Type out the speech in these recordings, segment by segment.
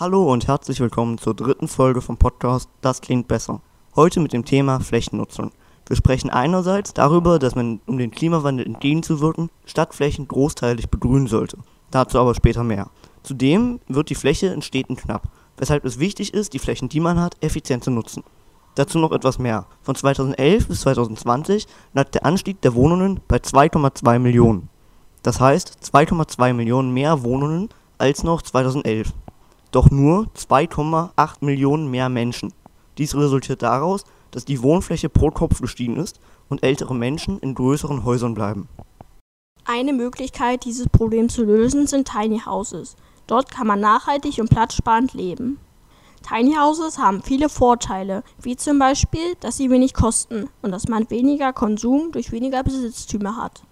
Hallo und herzlich willkommen zur dritten Folge vom Podcast Das klingt besser. Heute mit dem Thema Flächennutzung. Wir sprechen einerseits darüber, dass man, um dem Klimawandel entgegenzuwirken, Stadtflächen großteilig begrünen sollte. Dazu aber später mehr. Zudem wird die Fläche in Städten knapp, weshalb es wichtig ist, die Flächen, die man hat, effizient zu nutzen. Dazu noch etwas mehr. Von 2011 bis 2020 lag der Anstieg der Wohnungen bei 2,2 Millionen. Das heißt 2,2 Millionen mehr Wohnungen als noch 2011 doch nur 2,8 Millionen mehr Menschen. Dies resultiert daraus, dass die Wohnfläche pro Kopf gestiegen ist und ältere Menschen in größeren Häusern bleiben. Eine Möglichkeit, dieses Problem zu lösen, sind Tiny Houses. Dort kann man nachhaltig und platzsparend leben. Tiny Houses haben viele Vorteile, wie zum Beispiel, dass sie wenig kosten und dass man weniger Konsum durch weniger Besitztümer hat.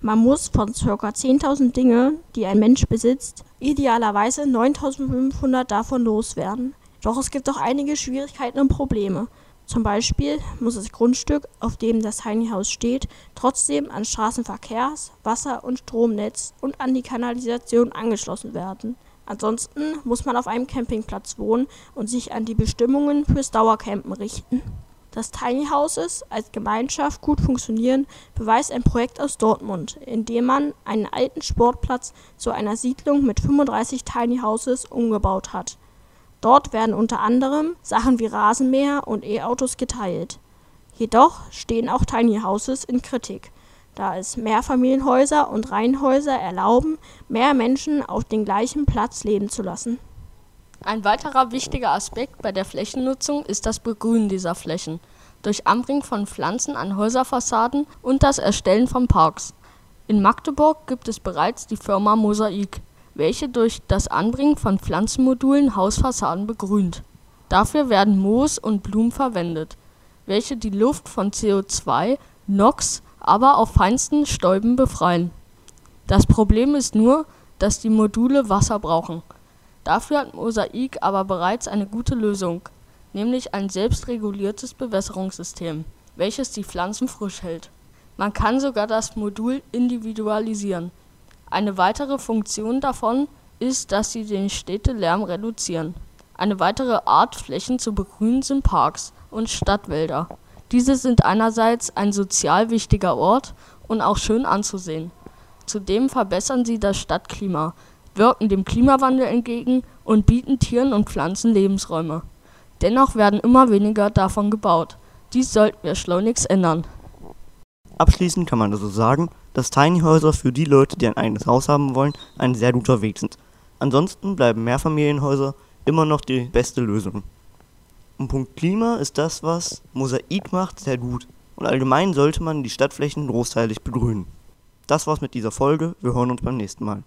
Man muss von ca. 10.000 Dinge, die ein Mensch besitzt, idealerweise 9.500 davon loswerden. Doch es gibt auch einige Schwierigkeiten und Probleme. Zum Beispiel muss das Grundstück, auf dem das Tiny House steht, trotzdem an Straßenverkehrs-, Wasser- und Stromnetz und an die Kanalisation angeschlossen werden. Ansonsten muss man auf einem Campingplatz wohnen und sich an die Bestimmungen fürs Dauercampen richten. Dass Tiny Houses als Gemeinschaft gut funktionieren, beweist ein Projekt aus Dortmund, in dem man einen alten Sportplatz zu einer Siedlung mit 35 Tiny Houses umgebaut hat. Dort werden unter anderem Sachen wie Rasenmäher und E-Autos geteilt. Jedoch stehen auch Tiny Houses in Kritik, da es Mehrfamilienhäuser und Reihenhäuser erlauben, mehr Menschen auf dem gleichen Platz leben zu lassen ein weiterer wichtiger Aspekt bei der Flächennutzung ist das Begrünen dieser Flächen durch Anbringen von Pflanzen an Häuserfassaden und das Erstellen von Parks. In Magdeburg gibt es bereits die Firma Mosaik, welche durch das Anbringen von Pflanzenmodulen Hausfassaden begrünt. Dafür werden Moos und Blumen verwendet, welche die Luft von CO2, NOx, aber auch feinsten Stäuben befreien. Das Problem ist nur, dass die Module Wasser brauchen Dafür hat Mosaik aber bereits eine gute Lösung, nämlich ein selbstreguliertes Bewässerungssystem, welches die Pflanzen frisch hält. Man kann sogar das Modul individualisieren. Eine weitere Funktion davon ist, dass sie den Städtelärm reduzieren. Eine weitere Art, Flächen zu begrünen, sind Parks und Stadtwälder. Diese sind einerseits ein sozial wichtiger Ort und auch schön anzusehen. Zudem verbessern sie das Stadtklima, wirken dem Klimawandel entgegen und bieten Tieren und Pflanzen Lebensräume. Dennoch werden immer weniger davon gebaut. Dies sollten wir schleunigst ändern. Abschließend kann man also sagen, dass Tiny Häuser für die Leute, die ein eigenes Haus haben wollen, ein sehr guter Weg sind. Ansonsten bleiben Mehrfamilienhäuser immer noch die beste Lösung. Und Punkt Klima ist das, was Mosaik macht, sehr gut. Und allgemein sollte man die Stadtflächen großteilig begrünen. Das war's mit dieser Folge. Wir hören uns beim nächsten Mal.